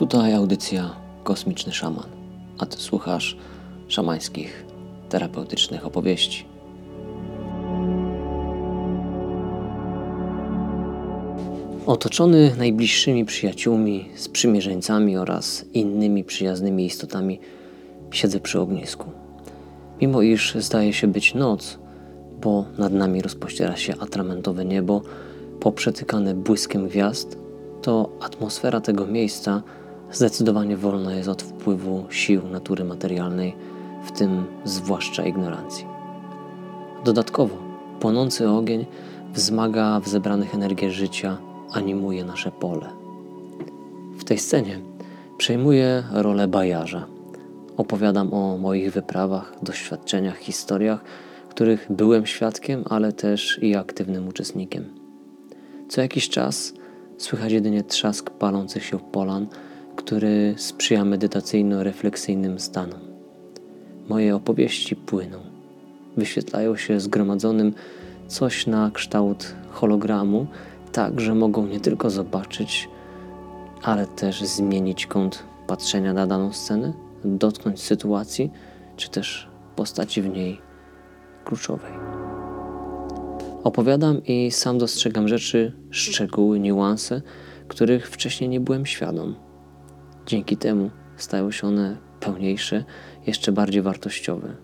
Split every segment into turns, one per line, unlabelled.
Tutaj audycja Kosmiczny Szaman, a ty słuchasz szamańskich, terapeutycznych opowieści. Otoczony najbliższymi przyjaciółmi, sprzymierzeńcami oraz innymi przyjaznymi istotami, siedzę przy ognisku. Mimo iż zdaje się być noc, bo nad nami rozpościera się atramentowe niebo, poprzetykane błyskiem gwiazd, to atmosfera tego miejsca zdecydowanie wolna jest od wpływu sił natury materialnej, w tym zwłaszcza ignorancji. Dodatkowo, płonący ogień wzmaga w zebranych energię życia, animuje nasze pole. W tej scenie przejmuję rolę bajarza. Opowiadam o moich wyprawach, doświadczeniach, historiach, których byłem świadkiem, ale też i aktywnym uczestnikiem. Co jakiś czas słychać jedynie trzask palących się polan, który sprzyja medytacyjno-refleksyjnym stanom. Moje opowieści płyną, wyświetlają się zgromadzonym coś na kształt hologramu, tak że mogą nie tylko zobaczyć, ale też zmienić kąt patrzenia na daną scenę, dotknąć sytuacji, czy też postaci w niej kluczowej. Opowiadam i sam dostrzegam rzeczy, szczegóły, niuanse, których wcześniej nie byłem świadom. Dzięki temu stają się one pełniejsze, jeszcze bardziej wartościowe.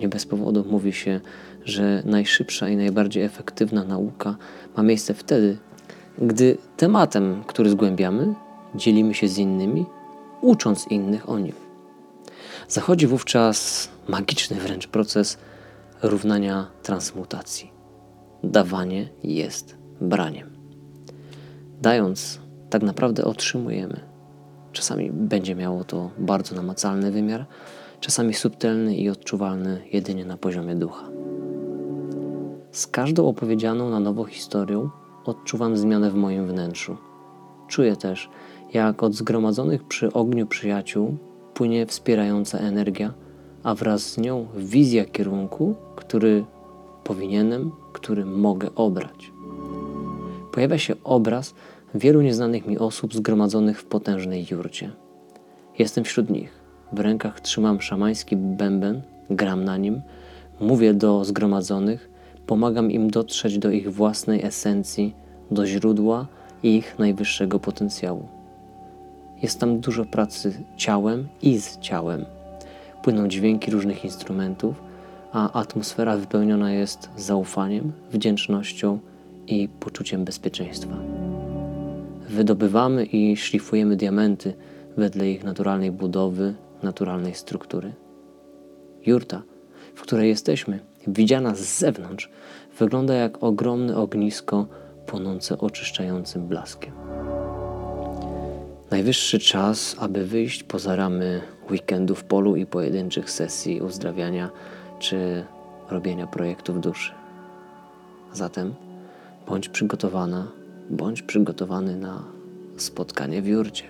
Nie bez powodu mówi się, że najszybsza i najbardziej efektywna nauka ma miejsce wtedy, gdy tematem, który zgłębiamy, dzielimy się z innymi, ucząc innych o nim. Zachodzi wówczas magiczny wręcz proces równania transmutacji. Dawanie jest braniem. Dając, tak naprawdę otrzymujemy. Czasami będzie miało to bardzo namacalny wymiar, czasami subtelny i odczuwalny jedynie na poziomie ducha. Z każdą opowiedzianą na nowo historią odczuwam zmianę w moim wnętrzu. Czuję też, jak od zgromadzonych przy ogniu przyjaciół płynie wspierająca energia, a wraz z nią wizja kierunku, który powinienem, który mogę obrać. Pojawia się obraz wielu nieznanych mi osób zgromadzonych w potężnej jurcie. Jestem wśród nich. W rękach trzymam szamański bęben, gram na nim, mówię do zgromadzonych, pomagam im dotrzeć do ich własnej esencji, do źródła ich najwyższego potencjału. Jest tam dużo pracy ciałem i z ciałem. Płyną dźwięki różnych instrumentów, a atmosfera wypełniona jest zaufaniem, wdzięcznością i poczuciem bezpieczeństwa. Wydobywamy i szlifujemy diamenty wedle ich naturalnej budowy, naturalnej struktury. Jurta, w której jesteśmy, widziana z zewnątrz, wygląda jak ogromne ognisko płonące oczyszczającym blaskiem. Najwyższy czas, aby wyjść poza ramy weekendu w polu i pojedynczych sesji uzdrawiania czy robienia projektów duszy. Zatem bądź przygotowana, bądź przygotowany na spotkanie w jurcie.